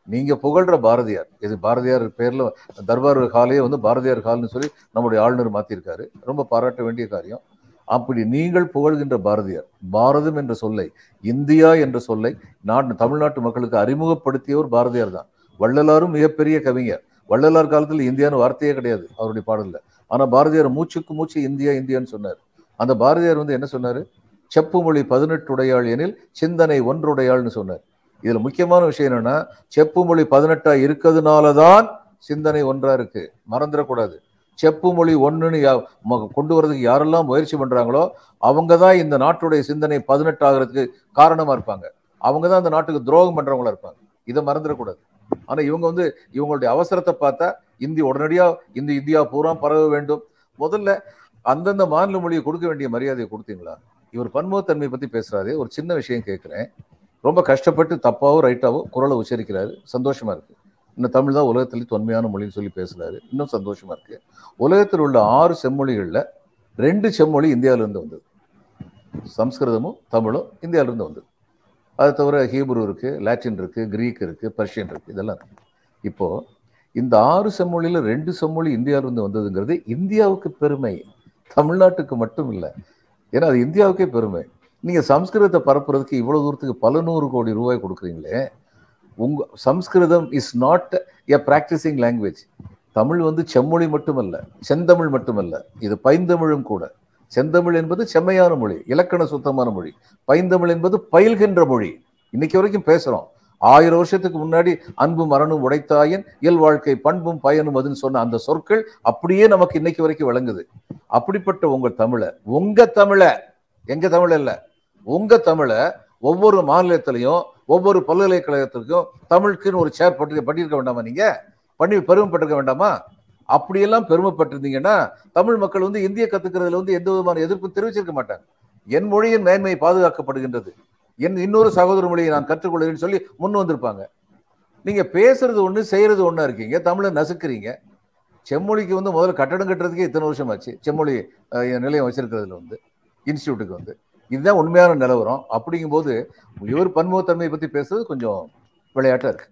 நீங்கள் புகழ்ற பாரதியார் இது பாரதியார் பேரில் தர்பார் ஹாலே வந்து பாரதியார் ஹால்னு சொல்லி நம்முடைய ஆளுநர் மாற்றிருக்காரு ரொம்ப பாராட்ட வேண்டிய காரியம். அப்படி நீங்கள் புகழ்கின்ற பாரதியார் பாரதம் என்ற சொல்லை இந்தியா என்ற சொல்லை நாட்டு தமிழ்நாட்டு மக்களுக்கு அறிமுகப்படுத்தியவர் பாரதியார் தான். வள்ளலாரும் மிகப்பெரிய கவிஞர். வள்ளலார் காலத்தில் இந்தியான்னு வார்த்தையே கிடையாது அவருடைய பாடலில். ஆனால் பாரதியார் மூச்சுக்கு மூச்சு இந்தியா இந்தியான்னு சொன்னார். அந்த பாரதியார் வந்து என்ன சொன்னார்? செப்பு மொழி பதினெட்டுடையாள் எனில் சிந்தனை ஒன்றுடையாள்னு சொன்னார். இதில் முக்கியமான விஷயம் என்னன்னா செப்பு மொழி பதினெட்டா இருக்கிறதுனாலதான் சிந்தனை ஒன்றா இருக்கு. மறந்துடக்கூடாது. செப்பு மொழி ஒன்றுன்னு யா- கொண்டு வரதுக்கு யாரெல்லாம் முயற்சி பண்ணுறாங்களோ அவங்க தான் இந்த நாட்டுடைய சிந்தனை பதினெட்டு ஆகிறதுக்கு காரணமாக இருப்பாங்க. அவங்க தான் இந்த நாட்டுக்கு துரோகம் பண்ணுறவங்களா இருப்பாங்க. இதை மறந்துடக்கூடாது. ஆனா இவங்க வந்து இவங்களுடைய அவசரத்தை பார்த்தா இந்தி உடனடியா இந்த இந்தியா பூரா பரவ வேண்டும். முதல்ல அந்தந்த மாநில மொழியை கொடுக்க வேண்டிய மரியாதையை கொடுத்தீங்களா? இவர் பன்முகத்தன்மையை பத்தி பேசுறாரு. ஒரு சின்ன விஷயம் கேட்கிறேன் ரொம்ப கஷ்டப்பட்டு தப்பாவோ ரைட்டாவோ குரலை உச்சரிக்கிறாரு. சந்தோஷமா இருக்கு. இன்னும் தமிழ் தான் உலகத்திலே தொன்மையான மொழின்னு சொல்லி பேசுறாரு. இன்னும் சந்தோஷமா இருக்கு. உலகத்தில் உள்ள ஆறு செம்மொழிகள்ல ரெண்டு செம்மொழி இந்தியாவிலிருந்து வந்தது. சம்ஸ்கிருதமும் தமிழும் இந்தியாவிலிருந்து வந்தது. அது தவிர ஹீப்ரு இருக்குது லாட்டின் இருக்குது கிரீக் இருக்குது பர்ஷியன் இருக்குது இதெல்லாம் இருக்குது இப்போது இந்த ஆறு செம்மொழியில் ரெண்டு செம்மொழி இந்தியாவிலிருந்து வந்ததுங்கிறது இந்தியாவுக்கு பெருமை. தமிழ்நாட்டுக்கு மட்டும் இல்லை. ஏன்னா அது இந்தியாவுக்கே பெருமை. நீங்கள் சம்ஸ்கிருதத்தை பரப்புறதுக்கு இவ்வளோ தூரத்துக்கு பல நூறு கோடி ரூபாய் கொடுக்குறீங்களே. உங்க Sanskrit is not a practising language Tamil வந்து செம்மொழி மட்டுமல்ல செந்தமிழ் மட்டுமல்ல இது பைந்தமிழும் கூட. செந்தமிழ் என்பது செம்மையான மொழி இலக்கண சுத்தமான மொழி. பைந்தமிழ் என்பது பயில்கின்ற மொழி. இன்னைக்கு வரைக்கும் பேசுகிறோம் ஆயிரம் வருஷத்துக்கு முன்னாடி அன்பு மரணும் உடைத்தாயன் இயல் வாழ்க்கை பண்பும் பயனும் அதுன்னு சொன்ன அந்த சொற்கள் அப்படியே நமக்கு இன்னைக்கு வரைக்கும் விளங்குது. அப்படிப்பட்ட உங்க தமிழை உங்க தமிழை எங்க தமிழ் இல்லை உங்க தமிழை ஒவ்வொரு மாநிலத்திலையும் ஒவ்வொரு பல்கலைக்கழகத்திற்கும் தமிழுக்குன்னு ஒரு சேர் பட்டி பண்ணியிருக்க வேண்டாமா நீங்க? பண்ணி பெருமைப்பட்டிருக்க வேண்டாமா? அப்படியெல்லாம் பெருமைப்பட்டிருந்தீங்கன்னா தமிழ் மக்கள் வந்து இந்திய கத்துக்கிறதுல வந்து எந்த விதமான எதிர்ப்பும் தெரிவிச்சிருக்க மாட்டாங்க. என் மொழியின் மேன்மை பாதுகாக்கப்படுகின்றது. என் இன்னொரு சகோதர மொழியை நான் கற்றுக்கொள்கிறேன்னு சொல்லி முன் வந்திருப்பாங்க. நீங்க பேசுறது ஒண்ணு செய்யறது ஒண்ணா இருக்கீங்க தமிழை நசுக்கிறீங்க. செம்மொழிக்கு வந்து முதல்ல கட்டடம் கட்டுறதுக்கே இத்தனை வருஷம் ஆச்சு செம்மொழி நிலையம் வச்சிருக்கிறதுல வந்து இன்ஸ்டியூட்டுக்கு வந்து. இதுதான் உண்மையான நிலவரம். அப்படிங்கும்போது இவர் பன்முகத்தன்மையை பத்தி பேசுறது கொஞ்சம் விளையாட்டா இருக்கு.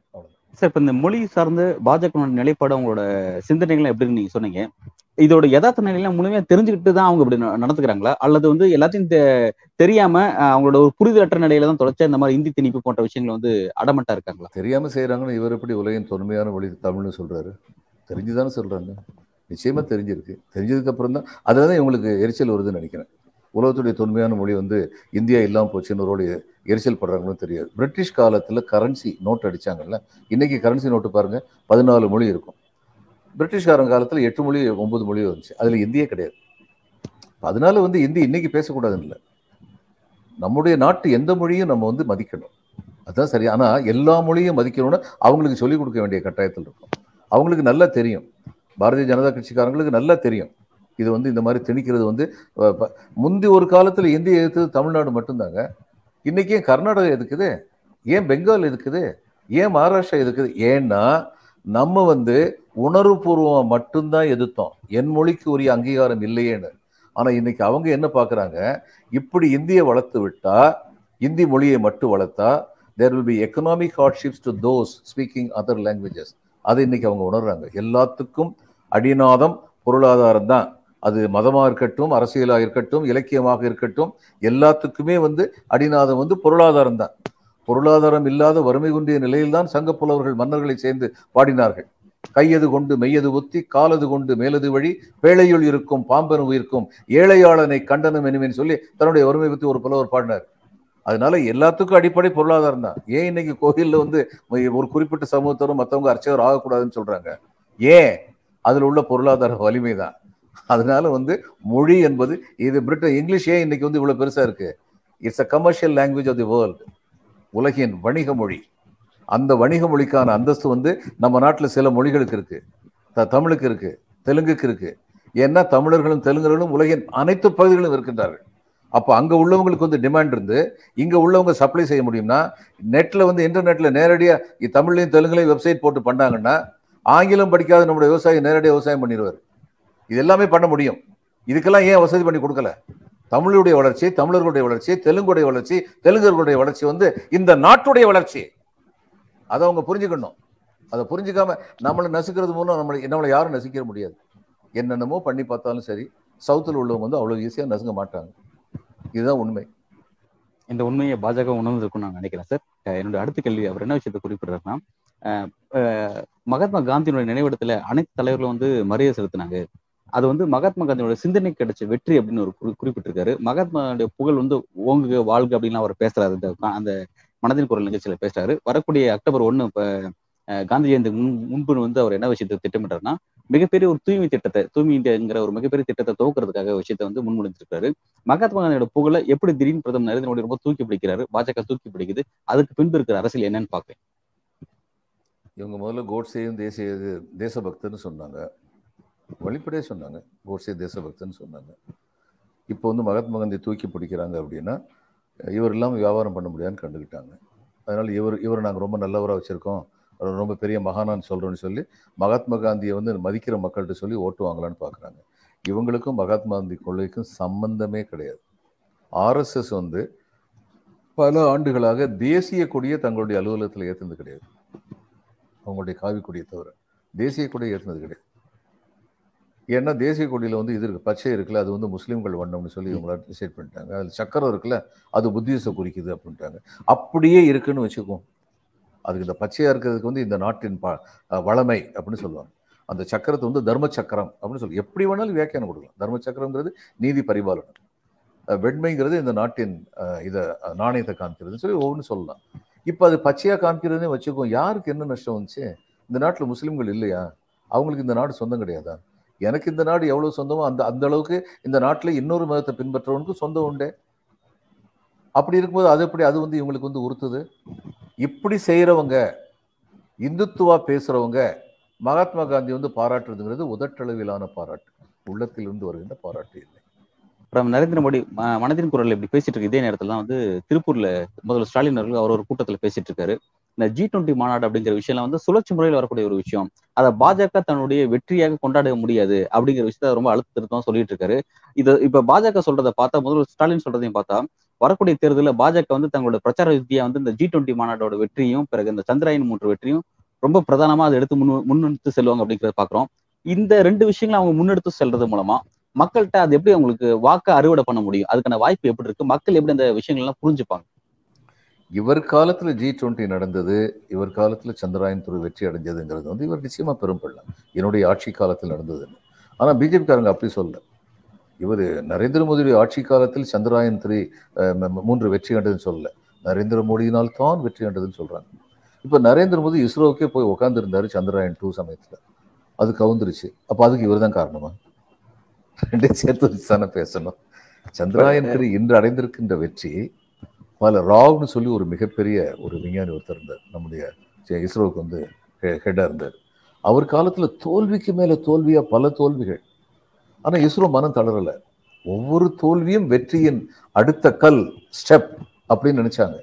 சார் இப்ப இந்த மொழி சார்ந்து பாஜக நிலைப்பாடு அவங்களோட சிந்தனைகள் எப்படின்னு நீங்க சொன்னீங்க. இதோட யதார்த்த நிலையெல்லாம் முழுமையா தெரிஞ்சுக்கிட்டு தான் அவங்க இப்படி நடத்துக்கிறாங்களா அல்லது வந்து எல்லாத்தையும் தெரியாம அவங்களோட ஒரு புரிதலற்ற நிலையில தான் தொடர்ச்சியா இந்த மாதிரி இந்தி திணிப்பு போன்ற விஷயங்கள் வந்து அடமட்டா இருக்காங்களா? தெரியாம செய்யறாங்கன்னு இவர் எப்படி உலகின் தொன்மையான மொழி தமிழ்னு சொல்றாரு? தெரிஞ்சுதானே சொல்றாங்க. நிச்சயமா தெரிஞ்சிருக்கு. தெரிஞ்சதுக்கு அப்புறம் தான் அதுல தான் இவங்களுக்கு எரிச்சல் வருதுன்னு நினைக்கிறேன். உலகத்துடைய தொன்மையான மொழி வந்து இந்தியா இல்லாமல் போச்சுன்னு ஒரு எரிச்சல் படுறாங்களும் தெரியாது. பிரிட்டிஷ் காலத்தில் கரன்சி நோட் அடிச்சாங்கல்ல இன்னைக்கு கரன்சி நோட்டு பாருங்க பதினாலு மொழி இருக்கும். பிரிட்டிஷ்காரன் காலத்தில் எட்டு மொழி ஒன்பது மொழி வந்துச்சு. அதில் இந்தியே கிடையாது. அதனால வந்து இந்தி இன்னைக்கு பேசக்கூடாதுன்னு இல்லை. நம்முடைய நாட்டு எந்த மொழியும் நம்ம வந்து மதிக்கணும். அதுதான் சரி. ஆனால் எல்லா மொழியும் மதிக்கணும்னு அவங்களுக்கு சொல்லிக் கொடுக்க வேண்டிய கட்டாயத்தில் இருக்கும். அவங்களுக்கு நல்லா தெரியும். பாரதிய ஜனதா கட்சிக்காரங்களுக்கு நல்லா தெரியும். இது வந்து இந்த மாதிரி திணிக்கிறது வந்து முந்தி ஒரு காலத்தில் இந்திய எதிர்த்தது தமிழ்நாடு மட்டும்தாங்க. இன்றைக்கி ஏன் கர்நாடகா எதுக்குது? ஏன் பெங்கால் எதுக்குது? ஏன் மகாராஷ்டிரா எதுக்குது? ஏன்னா நம்ம வந்து உணர்வுபூர்வம் மட்டும்தான் எதிர்த்தோம். என் மொழிக்கு உரிய அங்கீகாரம் இல்லையேன்னு. ஆனால் இன்னைக்கு அவங்க என்ன பார்க்குறாங்க இப்படி இந்தியை வளர்த்து விட்டா இந்தி மொழியை மட்டும் வளர்த்தா there will be economic hardships to those speaking other languages அதை இன்னைக்கு அவங்க உணர்றாங்க. எல்லாத்துக்கும் அடிநாதம் பொருளாதாரம் தான் அது மதமாக இருக்கட்டும் அரசியலாக இருக்கட்டும் இலக்கியமாக இருக்கட்டும் எல்லாத்துக்குமே வந்து அடிநாதம் வந்து பொருளாதாரம் தான். பொருளாதாரம் இல்லாத வறுமை குன்றிய நிலையில்தான் சங்க புலவர்கள் மன்னர்களை சேர்ந்து பாடினார்கள். கையது கொண்டு மெய்யது ஒத்தி காலது கொண்டு மேலது வழி பேழையுள் இருக்கும் பாம்பன் உயிர்க்கும் ஏழையாளனை கண்டனம் எனுமேன்னு சொல்லி தன்னுடைய வறுமை பற்றி ஒரு புலவர் பாடினார். அதனால எல்லாத்துக்கும் அடிப்படை பொருளாதாரம் தான். ஏன் இன்னைக்கு கோயிலில் வந்து ஒரு குறிப்பிட்ட சமூகத்தரும் மற்றவங்க அர்ச்சகர் ஆகக்கூடாதுன்னு சொல்றாங்க? ஏன்? அதில் உள்ள பொருளாதார வலிமை தான் அதனால வந்து மொழி என்பது இது பிரிட்டன் இங்கிலீஷே இன்னைக்கு வந்து இவ்வளவு பெருசா இருக்கு? It's a commercial language of the world உலகின் வணிக மொழி. அந்த வணிக மொழிக்கான அந்தஸ்து வந்து நம்ம நாட்டில் சில மொழிகளுக்கு இருக்கு. த- தமிழுக்கு இருக்கு தெலுங்குக்கு இருக்கு. ஏன்னா தமிழர்களும் தெலுங்கர்களும் உலகின் அனைத்து பகுதிகளிலும் இருக்கின்றார்கள். அப்போ அங்கே உள்ளவங்களுக்கு வந்து டிமாண்ட் இருந்து இங்கே உள்ளவங்க சப்ளை செய்ய முடியும்னா நெட்டில் வந்து இன்டர்நெட்டில் நேரடியாக தமிழ்லையும் தெலுங்குலையும் வெப்சைட் போட்டு பண்ணாங்கன்னா ஆங்கிலம் படிக்காத நம்முடைய விவசாயி நேரடியாக விவசாயம் பண்ணிடுவார். இது எல்லாமே பண்ண முடியும். இதுக்கெல்லாம் ஏன் வசதி பண்ணி கொடுக்கல? தமிழுடைய வளர்ச்சி தமிழர்களுடைய வளர்ச்சி தெலுங்குடைய வளர்ச்சி தெலுங்கர்களுடைய வளர்ச்சி வந்து இந்த நாட்டுடைய வளர்ச்சி. அதை அவங்க புரிஞ்சுக்கணும். அதை புரிஞ்சுக்காம நம்மளை நசுக்கிறது மூலம் நம்மளை நம்மளை யாரும் நசிக்க முடியாது. என்னென்னமோ பண்ணி பார்த்தாலும் சரி சவுத்தில் உள்ளவங்க வந்து அவ்வளோ ஈஸியாக நசுங்க மாட்டாங்க. இதுதான் உண்மை. இந்த உண்மையை பாஜக உணர்ந்திருக்கும் நான் நினைக்கிறேன் சார். அஹ் என்னோட அடுத்த கேள்வி அவர் என்ன விஷயத்தை குறிப்பிடுறாருன்னா மகாத்மா காந்தியினுடைய நினைவிடத்துல அனைத்து தலைவர்களும் வந்து மரியாதை செலுத்தினாங்க. அது வந்து மகாத்மா காந்தியோட சிந்தனை கிடைச்ச வெற்றி அப்படின்னு ஒரு குறிப்பிட்டிருக்காரு. மகாத்மாவுடைய புகழ் வந்து ஓங்குக வாழ்க அப்படின்னு அவர் பேசுறாரு. இந்த அந்த மனதின் குரல் நிகழ்ச்சியில பேசுறாரு. வரக்கூடிய அக்டோபர் ஒன்னு இப்ப காந்தி ஜெயந்தி முன் முன்பு வந்து அவர் என்ன விஷயத்தை திட்டமிட்டாருன்னா மிகப்பெரிய ஒரு தூய்மை திட்டத்தை தூய்மை இந்தியாங்கிற ஒரு மிகப்பெரிய திட்டத்தை துவக்கிறதுக்காக விஷயத்தை வந்து முன்மொழிஞ்சிருக்காரு மகாத்மா காந்தியோட புகழை எப்படி திடீர்னு பிரதமர் நரேந்திர மோடி ரொம்ப தூக்கி பிடிக்கிறாரு பாஜக தூக்கி பிடிக்குது அதுக்கு பின்பு இருக்கிற அரசியல் என்னன்னு பாக்குறேன் இவங்க முதல்ல கோட்ஸையும் தேசிய தேசபக்தன்னு சொன்னாங்க. வெளிப்படையாக சொன்னாங்க. கோட்ஸே தேசபக்தன்னு சொன்னாங்க. இப்போ வந்து மகாத்மா காந்தி தூக்கி பிடிக்கிறாங்க அப்படின்னா இவர் இல்லாமல் வியாபாரம் பண்ண முடியாதுன்னு கண்டுக்கிட்டாங்க அதனால் இவர் இவர் நாங்கள் ரொம்ப நல்லவராக வச்சுருக்கோம். அவர் ரொம்ப பெரிய மகானான்னு சொல்கிறோன்னு சொல்லி மகாத்மா காந்தியை வந்து மதிக்கிற மக்கள்கிட்ட சொல்லி ஓட்டு வாங்கலான்னு பார்க்குறாங்க இவங்களுக்கும் மகாத்மா காந்தி கொள்கைக்கும் சம்பந்தமே கிடையாது. ஆர்எஸ்எஸ் வந்து பல ஆண்டுகளாக தேசிய கொடியை தங்களுடைய அலுவலகத்தில் ஏற்றுனது கிடையாது. அவங்களுடைய காவி கொடியை தவிர தேசிய கொடியை ஏற்றுனது கிடையாது. ஏன்னா தேசிய கொடியில் வந்து இது இருக்குது பச்சை இருக்குல்ல அது வந்து முஸ்லீம்கள் வண்ணம்னு சொல்லி இவங்கள டிசைட் பண்ணிட்டாங்க. அதில் சக்கரம் இருக்குல்ல அது புத்திசத்தை குறிக்குது அப்படின்ட்டாங்க. அப்படியே இருக்குன்னு வச்சுக்கோம் அதுக்கு இந்த பச்சையாக இருக்கிறதுக்கு வந்து இந்த நாட்டின் ப வளமை அப்படின்னு சொல்லுவாங்க. அந்த சக்கரத்தை வந்து தர்ம சக்கரம் அப்படின்னு சொல்லி எப்படி வேணாலும் வியாக்கியானம் கொடுக்கலாம். தர்ம சக்கரங்கிறது நீதி பரிபாலனம். வெண்மைங்கிறது இந்த நாட்டின் இதை நாணயத்தை காமிக்கிறதுன்னு சொல்லி ஒவ்வொன்று சொல்லலாம். இப்போ அது பச்சையாக காமிக்கிறதுனே வச்சுக்கோம் யாருக்கு என்ன நஷ்டம் வந்துச்சு? இந்த நாட்டில் முஸ்லீம்கள் இல்லையா? அவங்களுக்கு இந்த நாடு சொந்தம் கிடையாதா? எனக்கு இந்த நாடு எவ்வளவு சொந்தமோ அந்த அந்த அளவுக்கு இந்த நாட்டில் இன்னொரு மதத்தை பின்பற்றவனுக்கு சொந்தம் உண்டு. அப்படி இருக்கும்போது அது எப்படி அது வந்து இவங்களுக்கு வந்து உறுத்துது? இப்படி செய்யறவங்க இந்துத்துவா பேசுறவங்க மகாத்மா காந்தி வந்து பாராட்டுறதுங்கிறது உதட்டளவிலான பாராட்டு. உள்ளத்தில் இருந்து வருகின்ற பாராட்டு இல்லை. அப்புறம் நரேந்திர மோடி மனதின் குரல் இப்படி பேசிட்டு இருக்கு இதே நேரத்தில் தான் வந்து திருப்பூர்ல முதல்வர் ஸ்டாலின் அவர்கள் அவர் ஒரு கூட்டத்துல பேசிட்டு இருக்காரு. இந்த ஜி டுவெண்ட்டி மாநாடு அப்படிங்கிற விஷயம் வந்து சுழற்சி முறையில் வரக்கூடிய ஒரு விஷயம். அதை பாஜக தன்னுடைய வெற்றியாக கொண்டாட முடியாது அப்படிங்கிற விஷயத்த ரொம்ப அழுத்த திருத்தம் சொல்லிட்டு இருக்காரு. இது இப்ப பாஜக சொல்றதை பார்த்தா முதல்ல ஸ்டாலின் சொல்றதையும் பார்த்தா வரக்கூடிய தேர்தலில் பாஜக வந்து தங்களோட பிரச்சார யுக்தியா வந்து இந்த ஜி டுவெண்ட்டி மாநாட்டோட வெற்றியும் பிறகு இந்த சந்திராயன் மூன்று வெற்றியும் ரொம்ப பிரதானமா அதை எடுத்து முன் முன்னெடுத்து செல்வாங்க அப்படிங்கறத பாக்குறோம் இந்த ரெண்டு விஷயங்களை அவங்க முன்னெடுத்து செல்றது மூலமா மக்கள்கிட்ட அது எப்படி அவங்களுக்கு வாக்க அறுவடை பண்ண முடியும்? அதுக்கான வாய்ப்பு எப்படி இருக்கு? மக்கள் எப்படி அந்த விஷயங்கள் எல்லாம் புரிஞ்சுப்பாங்க? இவர் காலத்தில் ஜி டுவெண்ட்டி நடந்தது இவர் காலத்தில் சந்திராயன் துறை வெற்றி அடைஞ்சதுங்கிறது வந்து இவர் நிச்சயமா பெரும்படலாம் என்னுடைய ஆட்சி காலத்தில் நடந்ததுன்னு. ஆனால் பிஜேபிக்காரங்க அப்படி சொல்லலை. இவர் நரேந்திர மோடியுடைய ஆட்சி காலத்தில் சந்திராயன் த்ரீ மூன்று வெற்றி கண்டதுன்னு சொல்லல. நரேந்திர மோடியினால் தான் வெற்றி கண்டதுன்னு சொல்றாங்க. இப்ப நரேந்திர மோடி இஸ்ரோவுக்கே போய் உட்காந்துருந்தார் சந்திராயன் டூ சமயத்தில். அது கவுந்துருச்சு. அப்போ அதுக்கு இவர் தான் காரணமா? ரெண்டே சேர்த்து வச்சு தானே பேசணும். சந்திராயன் த்ரீ இன்று அடைந்திருக்கின்ற வெற்றி பல ராவ்னு சொல்லி ஒரு மிகப்பெரிய ஒரு விஞ்ஞானி ஒருத்தர் இருந்தார். நம்முடைய இஸ்ரோவுக்கு வந்து ஹெட்டாக இருந்தார். அவர் காலத்தில் தோல்விக்கு மேலே தோல்வியாக பல தோல்விகள். ஆனால் இஸ்ரோ மனம் தளரலை. ஒவ்வொரு தோல்வியும் வெற்றியின் அடுத்த கல் ஸ்டெப் அப்படின்னு நினச்சாங்க.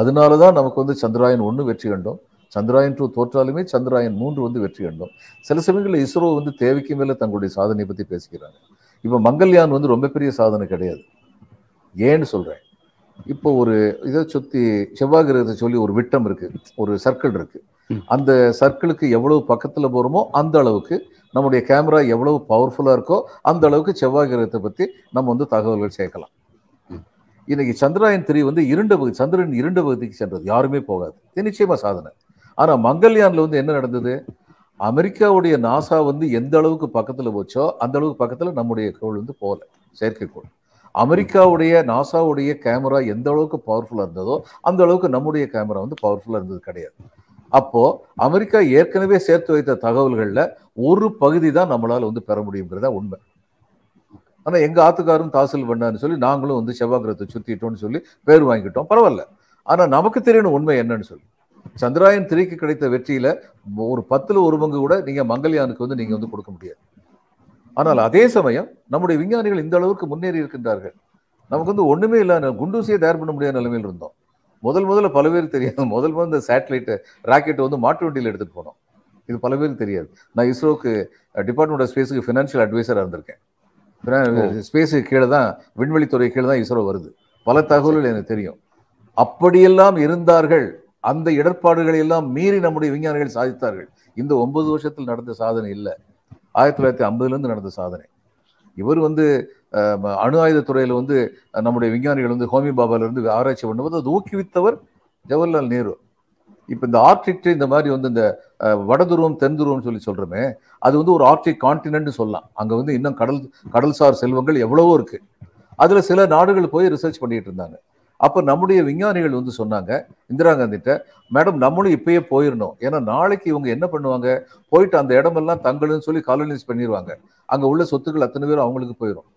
அதனால தான் நமக்கு வந்து சந்திராயன் ஒன்று வெற்றி கண்டோம். சந்திராயன் டூ தோற்றாலுமே சந்திராயன் மூன்று வந்து வெற்றி கண்டோம். சில சமயங்களில் இஸ்ரோ வந்து தேவைக்கு மேலே தங்களுடைய சாதனையை பற்றி பேசிக்கிறாங்க. இப்போ மங்கள்யான் வந்து ரொம்ப பெரிய சாதனை கிடையாது. ஏன்னு சொல்கிறேன் இப்போ ஒரு இதை சுத்தி செவ்வாய் கிரகத்தை சொல்லி ஒரு விட்டம் இருக்கு. ஒரு சர்க்கிள் இருக்கு. அந்த சர்க்கிளுக்கு எவ்வளவு பக்கத்துல போகிறோமோ அந்த அளவுக்கு நம்முடைய கேமரா எவ்வளவு பவர்ஃபுல்லா இருக்கோ அந்த அளவுக்கு செவ்வாய் கிரகத்தை பத்தி நம்ம வந்து தகவல்கள் சேர்க்கலாம். இன்னைக்கு சந்திராயன் த்ரீ வந்து இரண்டு பகுதி சந்திரன் இரண்டு பகுதிக்கு சென்றது. யாருமே போகாது. இது நிச்சயமா சாதனை. ஆனா மங்கள்யான்ல வந்து என்ன நடந்தது? அமெரிக்காவுடைய நாசா வந்து எந்த அளவுக்கு பக்கத்துல போச்சோ அந்த அளவுக்கு பக்கத்துல நம்முடைய கோள் வந்து போகல. செயற்கைக்கோள். அமெரிக்காவுடைய நாசாவுடைய கேமரா எந்த அளவுக்கு பவர்ஃபுல்லா இருந்ததோ அந்த அளவுக்கு நம்முடைய கேமரா வந்து பவர்ஃபுல்லா இருந்தது கிடையாது. அப்போ அமெரிக்கா ஏற்கனவே சேர்த்து வைத்த தகவல்கள்ல ஒரு பகுதி தான் நம்மளால் வந்து பெற முடியுங்கிறதா உண்மை. ஆனா எங்க ஆத்துக்காரும் தாசில் பண்ணான்னு சொல்லி நாங்களும் வந்து செவ்வாக்கிரத்தை சுற்றிட்டோம்னு சொல்லி பேர் வாங்கிட்டோம் பரவாயில்ல. ஆனால் நமக்கு தெரியணும் உண்மை என்னன்னு சொல்லி. சந்திராயன் திரிக்கு கிடைத்த வெற்றியில ஒரு பத்தில் ஒரு பங்கு கூட நீங்க மங்கள்யானுக்கு வந்து நீங்கள் வந்து கொடுக்க முடியாது. ஆனால் அதே சமயம் நம்முடைய விஞ்ஞானிகள் இந்த அளவுக்கு முன்னேறி இருக்கின்றார்கள். நமக்கு வந்து ஒண்ணுமே இல்லாத குண்டூசியை தயார் பண்ண முடியாத நிலைமையில் இருந்தோம். முதல் முதல்ல பல பேருக்கு தெரியாது. முதல் முதல் இந்த சேட்டலைட் ராக்கெட்டை வந்து மாட்டு வண்டியில் எடுத்துட்டு போனோம். இது பல பேருக்கு தெரியாது. நான் இஸ்ரோக்கு டிபார்ட்மெண்ட் ஆஃப் ஸ்பேஸுக்கு ஃபினான்ஷியல் அட்வைசராக இருந்திருக்கேன். ஸ்பேஸுக்கு கீழே தான் விண்வெளித்துறை கீழே தான் இஸ்ரோ வருது. பல தகவல்கள் எனக்கு தெரியும். அப்படியெல்லாம் இருந்தார்கள். அந்த இடர்பாடுகளை எல்லாம் மீறி நம்முடைய விஞ்ஞானிகள் சாதித்தார்கள். இந்த ஒன்பது வருஷத்தில் நடந்த சாதனை இல்லை. ஆயிரத்தி தொள்ளாயிரத்தி ஐம்பதுலேருந்து நடந்த சாதனை. இவர் வந்து அணு ஆயுத வந்து நம்முடைய விஞ்ஞானிகள் வந்து ஹோமி பாபால ஆராய்ச்சி பண்ணும்போது அது ஊக்குவித்தவர் ஜவஹர்லால் நேரு. இப்போ இந்த ஆர்டிக் இந்த மாதிரி வந்து இந்த வடதுருவம் தென்துருவம்னு சொல்லி சொல்கிறோமே அது வந்து ஒரு ஆர்டிக் கான்டினென்ட் சொல்லலாம். அங்கே வந்து இன்னும் கடல் கடல்சார் செல்வங்கள் எவ்வளவோ இருக்குது அதில் சில நாடுகள் போய் ரிசர்ச் பண்ணிகிட்டு இருந்தாங்க. அப்போ நம்முடைய விஞ்ஞானிகள் வந்து சொன்னாங்க இந்திரா காந்திட்ட மேடம் நம்மளும் இப்பயே போயிடணும் ஏன்னா நாளைக்கு இவங்க என்ன பண்ணுவாங்க? போயிட்டு அந்த இடமெல்லாம் தங்களுன்னு சொல்லி காலனைஸ் பண்ணிடுவாங்க அங்க உள்ள சொத்துக்கள் அத்தனை பேரும் அவங்களுக்கு போயிடும்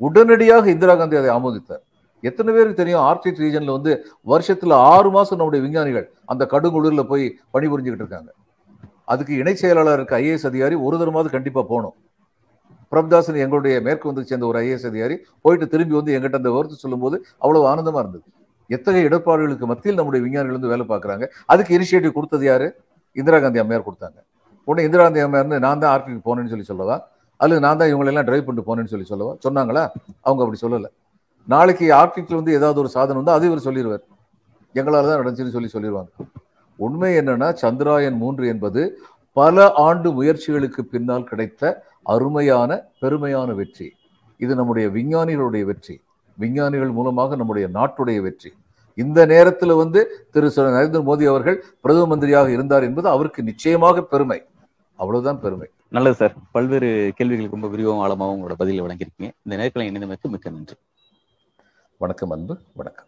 உடனடியாக இந்திரா காந்தி அதை ஆமோதித்தார். எத்தனை பேருக்கு தெரியும்? ஆர்டிக் ரீஜனில் வந்து வருஷத்துல ஆறு மாதம் நம்முடைய விஞ்ஞானிகள் அந்த கடுங்குளிரில் போய் பணிபுரிஞ்சுக்கிட்டு இருக்காங்க. அதுக்கு இணை செயலாளர் இருக்க ஐஏஎஸ் அதிகாரி ஒரு தரமாவது கண்டிப்பாக போகணும். பிரபதாசன் எங்களுடைய மேற்கு வந்து சேர்ந்த ஒரு ஐஏஎஸ் அதிகாரி போயிட்டு திரும்பி வந்து எங்கிட்ட அந்த விவரத்தை சொல்லும்போது அவ்வளவு ஆனந்தமா இருந்தது. எத்தகைய இடர்பாடுகளுக்கு மத்தியில் நம்முடைய விஞ்ஞானிகள் வந்து வேலை பார்க்குறாங்க? அதுக்கு இனிஷியேட்டிவ் கொடுத்தது யாரு? இந்திரா காந்தி அம்மையார் கொடுத்தாங்க. உடனே இந்திரா காந்தி அம்மையார் நான் தான் ஆர்டிக் போனேன்னு சொல்லி சொல்லவா? அல்லது நான் தான் இவங்களெல்லாம் டிரைவ் பண்ணிட்டு போனேன்னு சொல்லி சொல்லவா? சொன்னாங்களா? அவங்க அப்படி சொல்லலை. நாளைக்கு ஆர்டிக்கில் வந்து ஏதாவது ஒரு சாதனம் வந்து அது இவர் சொல்லிடுவார் எங்களால் தான் நடந்துச்சுன்னு சொல்லி சொல்லிடுவாங்க உண்மை என்னன்னா சந்திராயன் மூன்று என்பது பல ஆண்டு முயற்சிகளுக்கு பின்னால் கிடைத்த அருமையான பெருமையான வெற்றி. இது நம்முடைய விஞ்ஞானிகளுடைய வெற்றி. விஞ்ஞானிகள் மூலமாக நம்முடைய நாட்டுடைய வெற்றி. இந்த நேரத்தில் வந்து திரு நரேந்திர மோடி அவர்கள் பிரதம மந்திரியாக இருந்தார் என்பது அவருக்கு நிச்சயமாக பெருமை. அவ்வளவுதான் பெருமை. நல்லது சார். பல்வேறு கேள்விகளுக்கு ரொம்ப விரிவாகவும் ஆழமாகவும் உங்களோட பதிலை வழங்கியிருக்கீங்க. இந்த நேரத்தில் இணைந்தமைக்கு மிக்க நன்றி. வணக்கம் அன்பு. வணக்கம்.